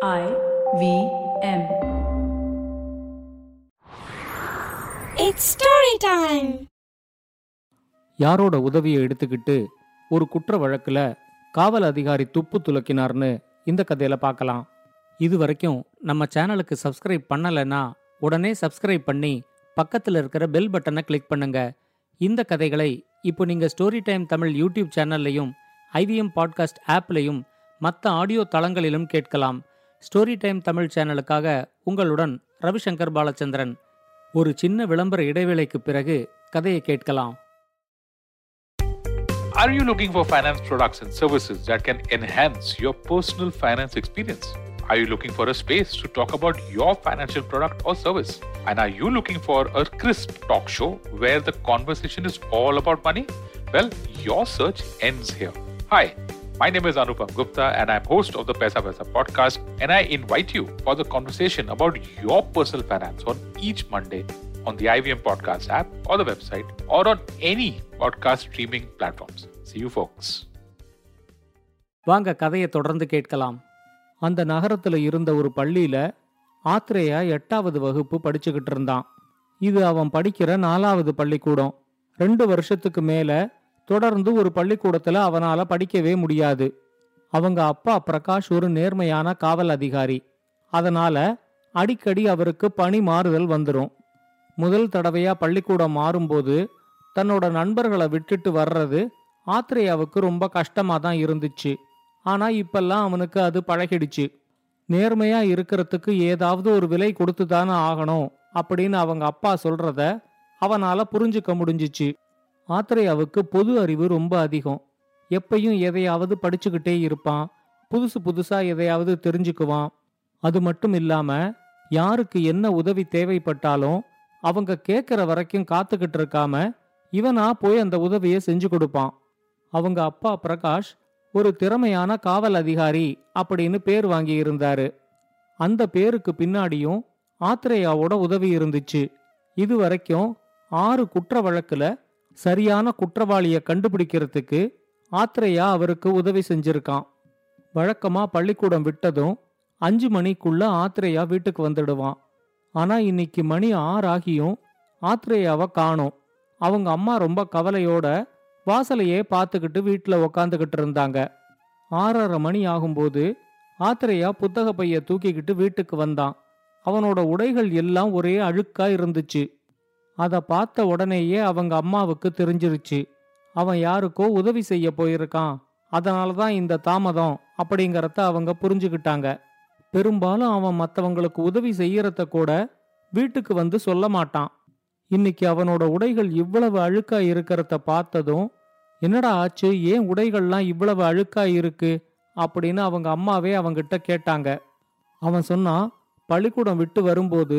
I V M. It's story time. யாரோட உதவியை எடுத்துக்கிட்டு ஒரு குற்ற வழக்குல காவல் அதிகாரி துப்பு துலக்கினார்னு இந்த கதையில பார்க்கலாம் இது வரைக்கும் நம்ம சேனலுக்கு சப்ஸ்கிரைப் பண்ணலைன்னா உடனே சப்ஸ்கிரைப் பண்ணி பக்கத்துல இருக்கிற பெல் பட்டனை கிளிக் பண்ணுங்க இந்த கதைகளை இப்போ நீங்க ஸ்டோரி டைம் தமிழ் யூடியூப் சேனல்லையும் ஐவிஎம் பாட்காஸ்ட் ஆப்லையும் மற்ற ஆடியோ தளங்களிலும் கேட்கலாம் ஸ்டோரி டைம் தமிழ் சேனலுக்காக உங்களுடன் ரவிசங்கர் பாலச்சந்திரன் ஒரு சின்ன விளம்பர இடைவேளைக்கு பிறகு கதையை கேட்கலாம் Are you looking for finance products and services that can enhance your personal finance experience? Are you looking for a space to talk about your financial product or service? And are you looking for a crisp talk show where the conversation is all about money? Well, your search ends here. Hi, my name is Anupam Gupta and I'm host of the Pesa Pesa podcast and I invite you for the conversation about your personal finance on each Monday on the IVM Podcast app or the website or on any podcast streaming platforms. See you, folks. வாங்க கதையை தொடர்ந்து கேட்கலாம் அந்த நகரத்துல இருந்த ஒரு பள்ளியில ஆத்ரேயா எட்டாவது வகுப்பு படிச்சுக்கிட்டு இருந்தான் இது அவன் படிக்கிற நாலாவது பள்ளிக்கூடம் ரெண்டு வருஷத்துக்கு மேல தொடர்ந்து ஒரு பள்ளிக்கூடத்துல அவனால படிக்கவே முடியாது. அவங்க அப்பா பிரகாஷ் ஒரு நேர்மையான காவல் அதிகாரி. அதனால அடிக்கடி அவருக்கு பணி மாறுதல் வந்துடும் முதல் தடவையா பள்ளிக்கூடம் மாறும்போது தன்னோட நண்பர்களை விட்டுட்டு வர்றது ஆத்ரேயாவுக்கு ரொம்ப கஷ்டமா தான் இருந்துச்சு. ஆனா இப்பெல்லாம் அவனுக்கு அது பழகிடுச்சு. நேர்மையா இருக்கிறதுக்கு ஏதாவது ஒரு விலை கொடுத்து தானே ஆகணும் அப்படின்னு அவங்க அப்பா சொல்றத அவனால புரிஞ்சுக்க முடிஞ்சிச்சு. ஆத்ரேயாவுக்கு பொது அறிவு ரொம்ப அதிகம். எப்பயும் எதையாவது படிச்சுக்கிட்டே இருப்பான். புதுசு புதுசா எதையாவது தெரிஞ்சுக்குவான். அது மட்டும் இல்லாம யாருக்கு என்ன உதவி தேவைப்பட்டாலும் அவங்க கேட்குற வரைக்கும் காத்துக்கிட்டு இருக்காம இவனா போய் அந்த உதவியை செஞ்சு கொடுப்பான். அவங்க அப்பா பிரகாஷ் ஒரு திறமையான காவல் அதிகாரி அப்படின்னு பேர் வாங்கி இருந்தாரு. அந்த பேருக்கு பின்னாடியும் ஆத்ரேயாவோட உதவி இருந்துச்சு. இது வரைக்கும் ஆறு குற்ற வழக்குல சரியான குற்றவாளிய கண்டுபிடிக்கிறதுக்கு ஆத்ரேயா அவருக்கு உதவி செஞ்சிருக்கான். வழக்கமா பள்ளிக்கூடம் விட்டதும் அஞ்சு மணிக்குள்ள ஆத்ரேயா வீட்டுக்கு வந்துடுவான். ஆனா இன்னைக்கு மணி ஆறாகியும் ஆத்ரேயாவை காணோம். அவங்க அம்மா ரொம்ப கவலையோட வாசலையே பார்த்துக்கிட்டு வீட்டில் உக்காந்துக்கிட்டு இருந்தாங்க. ஆறரை மணி ஆகும்போது ஆத்திரையா புத்தக பைய தூக்கிக்கிட்டு வீட்டுக்கு வந்தான். அவனோட உடைகள் எல்லாம் ஒரே அழுக்கா இருந்துச்சு. அதை பார்த்த உடனேயே அவங்க அம்மாவுக்கு தெரிஞ்சிருச்சு. அவன் யாருக்கோ உதவி செய்ய போயிருக்கான். அதனால தான் இந்த தாமதம் அப்படிங்கறத அவங்க புரிஞ்சுக்கிட்டாங்க. பெரும்பாலும் அவன் மற்றவங்களுக்கு உதவி செய்யறத கூட வீட்டுக்கு வந்து சொல்ல மாட்டான். இன்னைக்கு அவனோட உடைகள் இவ்வளவு அழுக்கா இருக்கிறத பார்த்ததும் என்னடா ஆச்சு? ஏன் உடைகள்லாம் இவ்வளவு அழுக்கா இருக்கு? அப்படின்னு அவங்க அம்மாவே அவங்கிட்ட கேட்டாங்க. அவன் சொன்னான் பள்ளிக்கூடம் விட்டு வரும்போது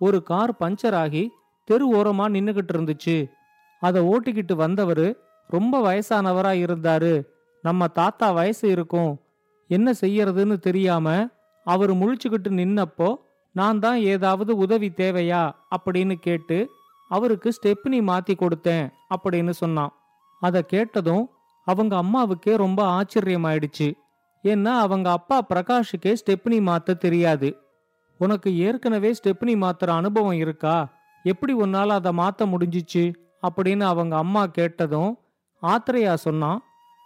ஒரு கார் பஞ்சர் ஆகி தெரு ஓரமா நின்னுகிட்டு இருந்துச்சு. அதை ஓட்டிக்கிட்டு வந்தவர் ரொம்ப வயசானவரா இருந்தாரு. நம்ம தாத்தா வயசு இருக்கும். என்ன செய்யறதுன்னு தெரியாம அவர் முழிச்சுக்கிட்டு நின்னப்போ நான் தான் ஏதாவது உதவி தேவையா அப்படின்னு கேட்டு அவருக்கு ஸ்டெப்னி மாத்தி கொடுத்தேன் அப்படின்னு சொன்னான். அதை கேட்டதும் அவங்க அம்மாவுக்கே ரொம்ப ஆச்சரியமாயிடுச்சு. ஏன்னா அவங்க அப்பா பிரகாஷுக்கே ஸ்டெப்னி மாத்த தெரியாது. உனக்கு ஏற்கனவே ஸ்டெப்னி மாத்துற அனுபவம் இருக்கா? எப்படி உன்னால் அதை மாற்ற முடிஞ்சிச்சு? அப்படின்னு அவங்க அம்மா கேட்டதும் ஆத்திரையா சொன்னான்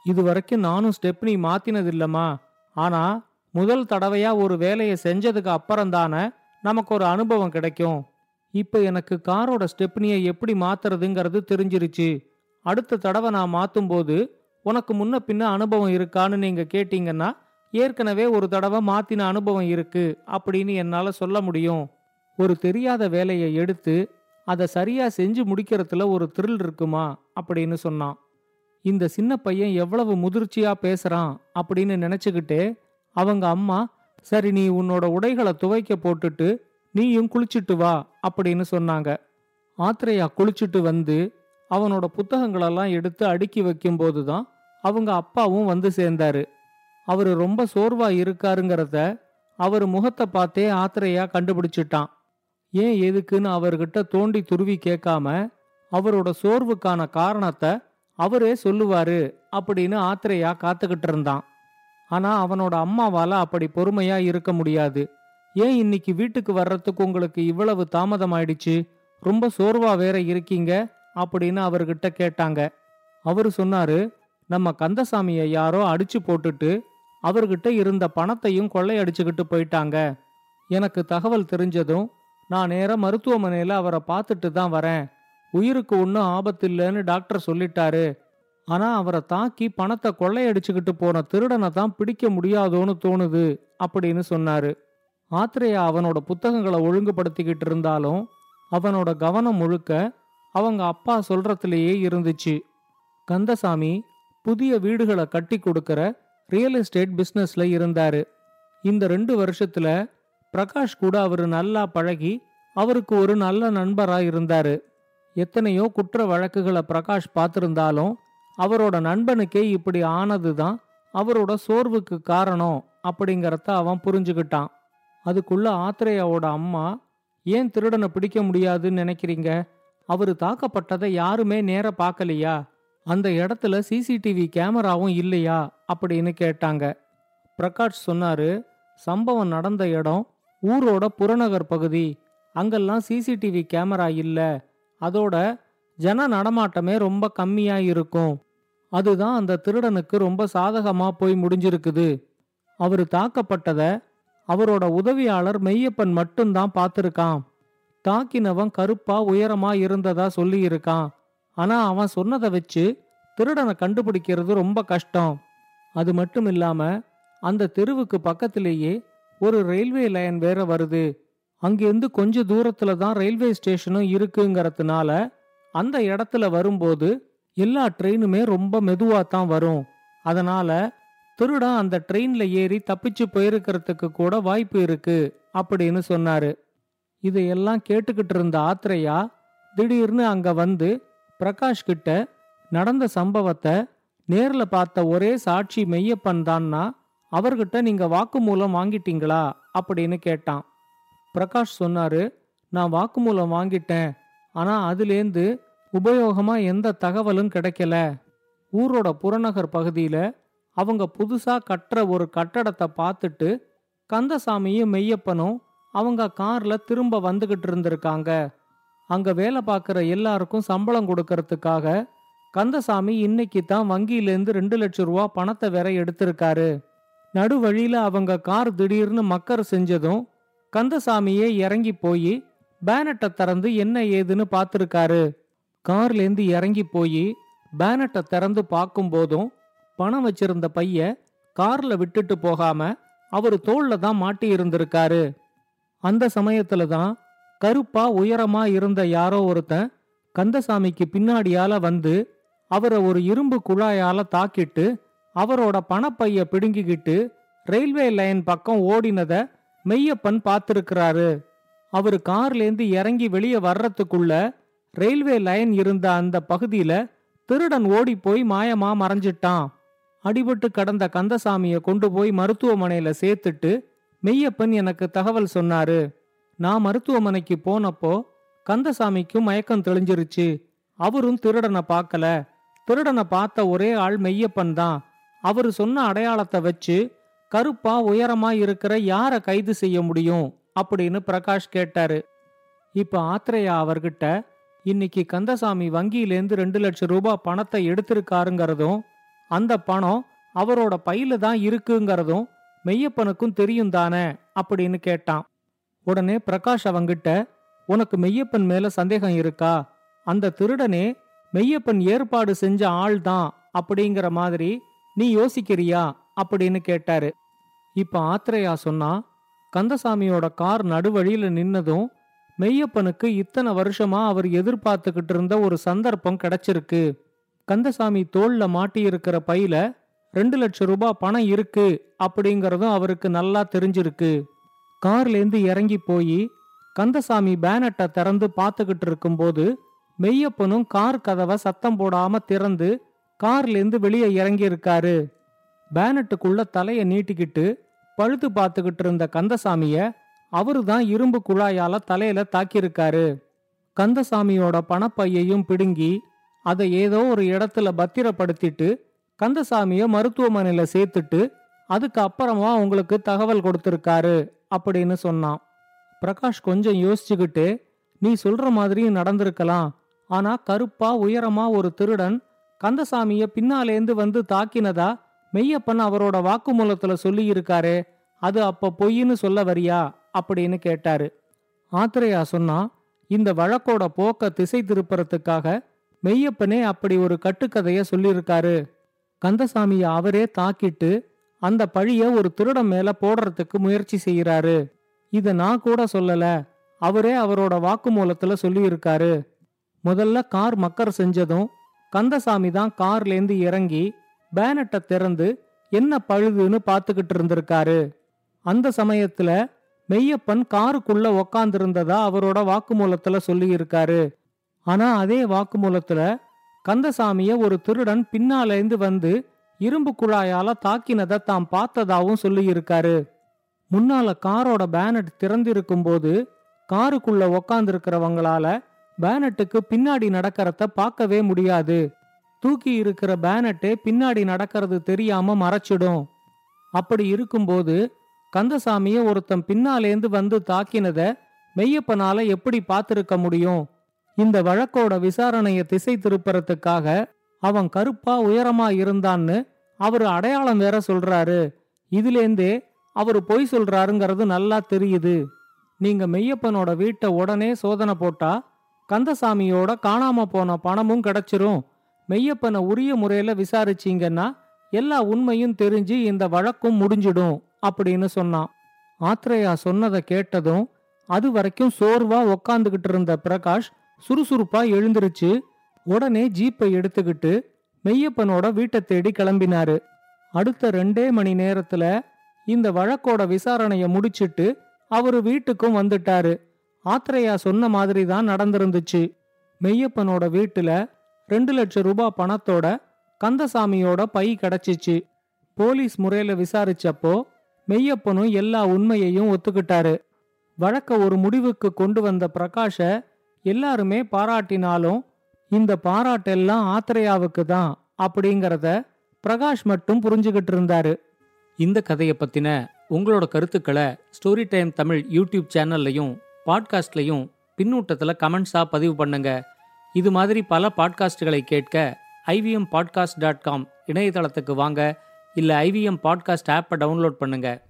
இது வரைக்கும் நானும் ஸ்டெப்னி மாத்தினதில்லம்மா. ஆனா முதல் தடவையா ஒரு வேலையை செஞ்சதுக்கு அப்புறம் தானே நமக்கு ஒரு அனுபவம் கிடைக்கும். இப்போ எனக்கு காரோட ஸ்டெப்னியை எப்படி மாத்துறதுங்கிறது தெரிஞ்சிருச்சு. அடுத்த தடவை நான் மாத்தும் போது உனக்கு முன்ன பின்ன அனுபவம் இருக்கான்னு நீங்க கேட்டீங்கன்னா ஏற்கனவே ஒரு தடவை மாத்தின அனுபவம் இருக்கு அப்படின்னு என்னால சொல்ல முடியும். ஒரு தெரியாத வேலையை எடுத்து அதை சரியா செஞ்சு முடிக்கிறதுல ஒரு த்ரில் இருக்குமா? அப்படின்னு சொன்னான். இந்த சின்ன பையன் எவ்வளவு முதிர்ச்சியா பேசுறான் அப்படின்னு நினைச்சுக்கிட்டே அவங்க அம்மா சரி நீ உன்னோட உடைகளை துவைக்க போட்டுட்டு நீயும் குளிச்சிட்டு வா அப்படின்னு சொன்னாங்க. ஆத்திரையா குளிச்சுட்டு வந்து அவனோட புத்தகங்களெல்லாம் எடுத்து அடுக்கி வைக்கும்போது தான் அவங்க அப்பாவும் வந்து சேர்ந்தாரு. அவரு ரொம்ப சோர்வா இருக்காருங்கிறத அவர் முகத்தை பார்த்தே ஆத்திரையா கண்டுபிடிச்சிட்டான். ஏன் எதுக்குன்னு அவர்கிட்ட தோண்டி துருவி கேட்காம அவரோட சோர்வுக்கான காரணத்தை அவரே சொல்லுவாரு அப்படின்னு ஆத்திரையா காத்துக்கிட்டு இருந்தான். ஆனா அவனோட அம்மாவால அப்படி பொறுமையா இருக்க முடியாது. ஏன் இன்னைக்கு வீட்டுக்கு வர்றதுக்கு உங்களுக்கு இவ்வளவு தாமதம் ஆயிடுச்சு ரொம்ப சோர்வா வேற இருக்கீங்க அப்படின்னு அவர்கிட்ட கேட்டாங்க. அவரு சொன்னாரு நம்ம கந்தசாமியை யாரோ அடிச்சு போட்டுட்டு அவர்கிட்ட இருந்த பணத்தையும் கொள்ளையடிச்சுக்கிட்டு போயிட்டாங்க. எனக்கு தகவல் தெரிஞ்சதும் நான் நேரம் மருத்துவமனையில் அவரை பார்த்துட்டு தான் வரேன். உயிருக்கு ஒன்றும் ஆபத்து இல்லைன்னு டாக்டர் சொல்லிட்டாரு. ஆனா அவரை தாக்கி பணத்தை கொள்ளையடிச்சுக்கிட்டு போன திருடனை தான் பிடிக்க முடியாதோன்னு தோணுது அப்படின்னு சொன்னாரு. ஆத்ரேயா அவனோட புத்தகங்களை ஒழுங்குபடுத்திக்கிட்டு இருந்தாலும் அவனோட கவனம் முழுக்க அவங்க அப்பா சொல்றதுலேயே இருந்துச்சு. கந்தசாமி புதிய வீடுகளை கட்டி கொடுக்கற ரியல் எஸ்டேட் பிஸ்னஸ்ல இருந்தாரு. இந்த ரெண்டு வருஷத்துல பிரகாஷ் கூட அவரு நல்லா பழகி அவருக்கு ஒரு நல்ல நண்பராக இருந்தாரு. எத்தனையோ குற்ற வழக்குகளை பிரகாஷ் பார்த்திருந்தாலும் அவரோட நண்பனுக்கே இப்படி ஆனதுதான் அவரோட சோர்வுக்கு காரணம் அப்படிங்கறத அவன் புரிஞ்சுக்கிட்டான். அதுக்குள்ள ஆத்ரேயாவோட அம்மா ஏன் திருடனை பிடிக்க முடியாதுன்னு நினைக்கிறீங்க? அவரு தாக்கப்பட்டதை யாருமே நேர பார்க்கலையா? அந்த இடத்துல சிசிடிவி கேமராவும் இல்லையா? அப்படின்னு கேட்டாங்க. பிரகாஷ் சொன்னாரு சம்பவம் நடந்த இடம் ஊரோட புறநகர் பகுதி. அங்கெல்லாம் சிசிடிவி கேமரா இல்ல. அதோட ஜன நடமாட்டமே ரொம்ப கம்மியா இருக்கும். அதுதான் அந்த திருடனுக்கு ரொம்ப சாதகமா போய் முடிஞ்சிருக்குது. அவரு தாக்கப்பட்டத அவரோட உதவியாளர் மெய்யப்பன் மட்டும்தான் பார்த்திருக்கான். தாக்கினவன் கருப்பா உயரமா இருந்ததா சொல்லியிருக்கான். ஆனா அவன் சொன்னதை வச்சு திருடனை கண்டுபிடிக்கிறது ரொம்ப கஷ்டம். அது மட்டும் இல்லாம அந்த தெருவுக்கு பக்கத்திலேயே ஒரு ரயில்வே லைன் வேற வருது. அங்கிருந்து கொஞ்ச தூரத்துல தான் ரயில்வே ஸ்டேஷனும் இருக்குங்கிறதுனால அந்த இடத்துல வரும்போது எல்லா ட்ரெயினுமே ரொம்ப மெதுவா தான் வரும். அதனால திருடன் அந்த ட்ரெயின்ல ஏறி தப்பிச்சு போயிருக்கிறதுக்கு கூட வாய்ப்பு இருக்கு அப்படின்னு சொன்னாரு. இதையெல்லாம் கேட்டுக்கிட்டு இருந்த ஆத்திரையா திடீர்னு அங்க வந்து பிரகாஷ் கிட்ட நடந்த சம்பவத்தை நேர்ல பார்த்த ஒரே சாட்சி மெய்யப்பன் தான்னா அவர்கிட்ட நீங்க வாக்குமூலம் வாங்கிட்டீங்களா? அப்படின்னு கேட்டான். பிரகாஷ் சொன்னாரு நான் வாக்குமூலம் வாங்கிட்டேன். ஆனா அதுலேருந்து உபயோகமா எந்த தகவலும் கிடைக்கல. ஊரோட புறநகர் பகுதியில அவங்க புதுசா கட்டுற ஒரு கட்டடத்தை பார்த்துட்டு கந்தசாமியும் மெய்யப்பனும் அவங்க கார்ல திரும்ப வந்துகிட்டு இருந்திருக்காங்க. அங்க வேலை பார்க்குற எல்லாருக்கும் சம்பளம் கொடுக்கறதுக்காக கந்தசாமி இன்னைக்கு தான் வங்கியிலேருந்து ரெண்டு லட்சம் ரூபா பணத்தை வேற எடுத்திருக்காரு. நடுவழியில அவங்க கார் திடீர்னு மக்கர் செஞ்சதும் கந்தசாமியே இறங்கி போய் பேனட்டை திறந்து என்ன ஏதுன்னு பார்த்துருக்காரு. கார்லேருந்து இறங்கி போய் பேனட்டை திறந்து பார்க்கும்போதும் பணம் வச்சிருந்த பைய கார்ல விட்டுட்டு போகாம அவர் தோல்ல தான் மாட்டி இருந்திருக்காரு. அந்த சமயத்துல தான் கருப்பா உயரமா இருந்த யாரோ ஒருத்தன் கந்தசாமிக்கு பின்னாடியால வந்து அவரை ஒரு இரும்பு குழாயால தாக்கிட்டு அவரோட பணப்பைய பிடுங்கிக்கிட்டு ரயில்வே லைன் பக்கம் ஓடினத மெய்யப்பன் பார்த்திருக்கிறாரு. அவரு கார்லேந்து இறங்கி வெளியே வர்றதுக்குள்ள ரயில்வே லைன் இருந்த அந்த பகுதியில திருடன் ஓடி போய் மாயமா மறைஞ்சிட்டான். அடிபட்டு கடந்த கந்தசாமிய கொண்டு போய் மருத்துவமனையில சேர்த்துட்டு மெய்யப்பன் எனக்கு தகவல் சொன்னாரு. நான் மருத்துவமனைக்கு போனப்போ கந்தசாமிக்கும் மயக்கம் தெளிஞ்சிருச்சு. அவரும் திருடனை பார்க்கல. திருடனை பார்த்த ஒரே ஆள் மெய்யப்பன் தான். அவரு சொன்ன அடையாளத்தை வச்சு கருப்பா உயரமா இருக்கிற யார கைது செய்ய முடியும்? அப்படின்னு பிரகாஷ் கேட்டாரு. இப்ப ஆத்ரேயா அவர்கிட்ட இன்னைக்கு கந்தசாமி வங்கியிலேருந்து ரெண்டு லட்சம் ரூபாய் பணத்தை எடுத்திருக்காருங்கிறதும் அந்த பணம் அவரோட பையில தான் இருக்குங்கிறதும் மெய்யப்பனுக்கும் தெரியும் தானே? அப்படின்னு கேட்டான். உடனே பிரகாஷ் அவங்கிட்ட உனக்கு மெய்யப்பன் மேல சந்தேகம் இருக்கா? அந்த திருடனே மெய்யப்பன் ஏற்பாடு செஞ்ச ஆள் தான் அப்படிங்கிற மாதிரி நீ யோசிக்கிறியா? அப்படின்னு கேட்டாரு. இப்ப ஆத்ரேயா சொன்னா கந்தசாமியோட கார் நடுவழியில நின்னதும் மெய்யப்பனுக்கு இத்தனை வருஷமா அவர் எதிர்பார்த்துக்கிட்டு இருந்த ஒரு சந்தர்ப்பம் கிடைச்சிருக்கு. கந்தசாமி தோல்ல மாட்டியிருக்கிற பையில ரெண்டு லட்சம் ரூபாய் பணம் இருக்கு அப்படிங்கறதும் அவருக்கு நல்லா தெரிஞ்சிருக்கு. கார்லேருந்து இறங்கி போய் கந்தசாமி பேனட்டை திறந்து பார்த்துக்கிட்டு இருக்கும்போது மெய்யப்பனும் கார் கதவை சத்தம் போடாம திறந்து கார்லேருந்து வெளியே இறங்கி இருக்காரு பேனட்டுக்குள்ள தலைய நீட்டிக்கிட்டு பழுத்து பார்த்துக்கிட்டு இருந்த கந்தசாமிய அவரு தான் இரும்பு குழாயால தலையில தாக்கியிருக்காரு. கந்தசாமியோட பணப்பையையும் பிடுங்கி அதை ஏதோ ஒரு இடத்துல பத்திரப்படுத்திட்டு கந்தசாமிய மருத்துவமனையில சேர்த்துட்டு அதுக்கு அப்புறமா உங்களுக்கு தகவல் கொடுத்துருக்காரு அப்படின்னு சொன்னான். பிரகாஷ் கொஞ்சம் யோசிச்சுக்கிட்டு நீ சொல்ற மாதிரியும் நடந்திருக்கலாம். ஆனா கருப்பா உயரமா ஒரு திருடன் கந்தசாமிய பின்னாலேந்து வந்து தாக்கினதா மெய்யப்பன் அவரோட வாக்குமூலத்துல சொல்லியிருக்காரு அது அப்ப பொய்ன்னு சொல்ல வரியா? அப்படின்னு கேட்டாரு. ஆத்திரையா சொன்னா இந்த வழக்கோட போக்க திசை திருப்புறத்துக்காக மெய்யப்பனே அப்படி ஒரு கட்டுக்கதைய சொல்லியிருக்காரு. கந்தசாமிய அவரே தாக்கிட்டு அந்த பழிய ஒரு திருடன் மேல போடுறதுக்கு முயற்சி செய்யறாரு இத நான் கூட சொல்லல அவரே அவரோட வாக்குமூலத்துல சொல்லியிருக்காரு. முதல்ல கார் மக்கர் செஞ்சதும் கந்தசாமி தான் கார்லேந்து இறங்கி பேனட்டை திறந்து என்ன பழுதுன்னு பார்த்துக்கிட்டு இருந்திருக்காரு. அந்த சமயத்துல மெய்யப்பன் காருக்குள்ள உக்காந்துருந்ததா அவரோட வாக்குமூலத்துல சொல்லியிருக்காரு. ஆனா அதே வாக்குமூலத்துல கந்தசாமிய ஒரு திருடன் பின்னாலேந்து வந்து இரும்பு குழாயால தாக்கினதை தாம் பார்த்ததாவும் சொல்லியிருக்காரு. முன்னால காரோட பேனட் திறந்திருக்கும் போது காருக்குள்ள உக்காந்துருக்கிறவங்களால பேனட்டுக்கு பின்னாடி நடக்கிறத பார்க்கவே முடியாது. தூக்கி இருக்கிற பேனட்டே பின்னாடி நடக்கிறது தெரியாம மறைச்சிடும். அப்படி இருக்கும்போது கந்தசாமிய ஒருத்தன் பின்னாலேந்து வந்து தாக்கினத மெய்யப்பனால எப்படி பார்த்திருக்க முடியும்? இந்த வழக்கோட விசாரணைய திசை திருப்புறத்துக்காக அவன் கருப்பா உயரமா இருந்தான்னு அவரு அடையாளம் வேற சொல்றாரு. இதுலேந்தே அவரு பொய் சொல்றாருங்கிறது நல்லா தெரியுது. நீங்க மெய்யப்பனோட வீட்டை உடனே சோதனை போட்டா கந்தசாமியோட காணாம போன பணமும் கிடைச்சிரும். மெய்யப்பனை உரிய முறையில விசாரிச்சீங்கன்னா எல்லா உண்மையும் தெரிஞ்சு இந்த வழக்கும் முடிஞ்சிடும் அப்படின்னு சொன்னான். ஆத்ரேயா சொன்னதை கேட்டதும் அது வரைக்கும் சோர்வா உக்காந்துகிட்டு இருந்த பிரகாஷ் சுறுசுறுப்பா எழுந்திருச்சு உடனே ஜீப்பை எடுத்துக்கிட்டு மெய்யப்பனோட வீட்டை தேடி கிளம்பினாரு. அடுத்த ரெண்டே மணி நேரத்துல இந்த வழக்கோட விசாரணைய முடிச்சிட்டு அவரு வீட்டுக்கும் வந்துட்டாரு. ஆத்ரேயா சொன்ன மாதிரி தான் நடந்திருந்துச்சு. மெய்யப்பனோட வீட்டுல ரெண்டு லட்சம் ரூபாய் பணத்தோட கந்தசாமியோட பை கிடைச்சிச்சு. போலீஸ் முறையில விசாரிச்சப்போ மெய்யப்பனும் எல்லா உண்மையையும் ஒத்துக்கிட்டாரு. வழக்க ஒரு முடிவுக்கு கொண்டு வந்த பிரகாஷ எல்லாருமே பாராட்டினாலும் இந்த பாராட்டெல்லாம் ஆத்திரையாவுக்கு தான் அப்படிங்கறத பிரகாஷ் மட்டும் புரிஞ்சுகிட்டு இருந்தாரு. இந்த கதையை பத்தின உங்களோட கருத்துக்களை ஸ்டோரி டைம் தமிழ் யூடியூப் சேனல்லையும் பாட்காஸ்ட்லையும் பின்னூட்டத்தில் கமெண்ட்ஸாக பதிவு பண்ணுங்க. இது மாதிரி பல பாட்காஸ்டுகளை கேட்க ஐவிஎம் பாட்காஸ்ட் டாட் காம் இணையதளத்துக்கு வாங்க. இல்லை ஐவிஎம் பாட்காஸ்ட் ஆப்பை டவுன்லோட் பண்ணுங்க.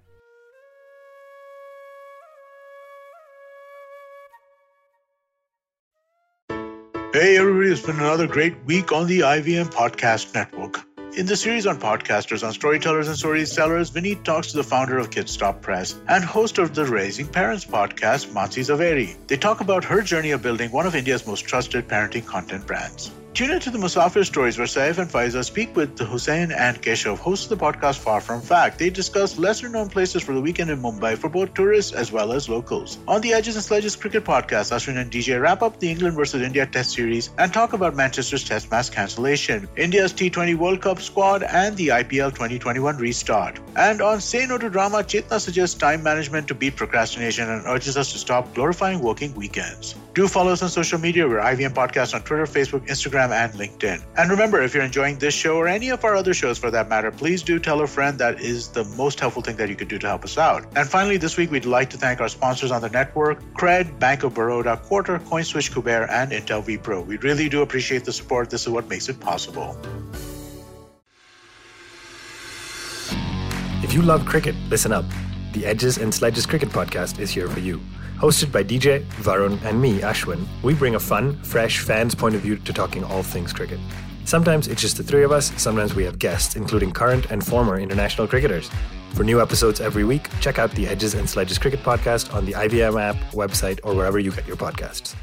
Hey, everybody, it's been another great week on the IVM Podcast Network. In the series on podcasters, on storytellers and storytellers, Vineet talks to the founder of Kidstop Press and host of the Raising Parents podcast, Matsi Zaveri. They talk about her journey of building one of India's most trusted parenting content brands. Tune into the Musafir stories where Saif and Faiza speak with Hussein and Keshav, hosts of the podcast Far From Fact. They discuss lesser known places for the weekend in Mumbai for both tourists as well as locals. On the Edges and Sledges cricket podcast, Ashwin and DJ wrap up the England versus India Test series and talk about Manchester's Test match cancellation, India's T20 World Cup squad, and the IPL 2021 restart. And on Say No to Drama, Chetna suggests time management to beat procrastination and urges us to stop glorifying working weekends. Do follow us on social media. We're IVM Podcast on Twitter, Facebook, Instagram, and LinkedIn. And remember, if you're enjoying this show or any of our other shows for that matter, please do tell a friend that is the most helpful thing that you could do to help us out. And finally, this week, we'd like to thank our sponsors on the network Cred, Bank of Baroda, Quarter, CoinSwitch, Kuber, and Intel vPro. We really do appreciate the support. This is what makes it possible. If you love cricket, listen up. The Edges and Sledges Cricket Podcast is here for you. Hosted by DJ, Varun, and me, Ashwin, we bring a fun, fresh fan's point of view to talking all things cricket. Sometimes it's just the three of us, sometimes we have guests, including current and former international cricketers. For new episodes every week, check out the Edges and Sledges Cricket Podcast on the IVM app, website, or wherever you get your podcasts.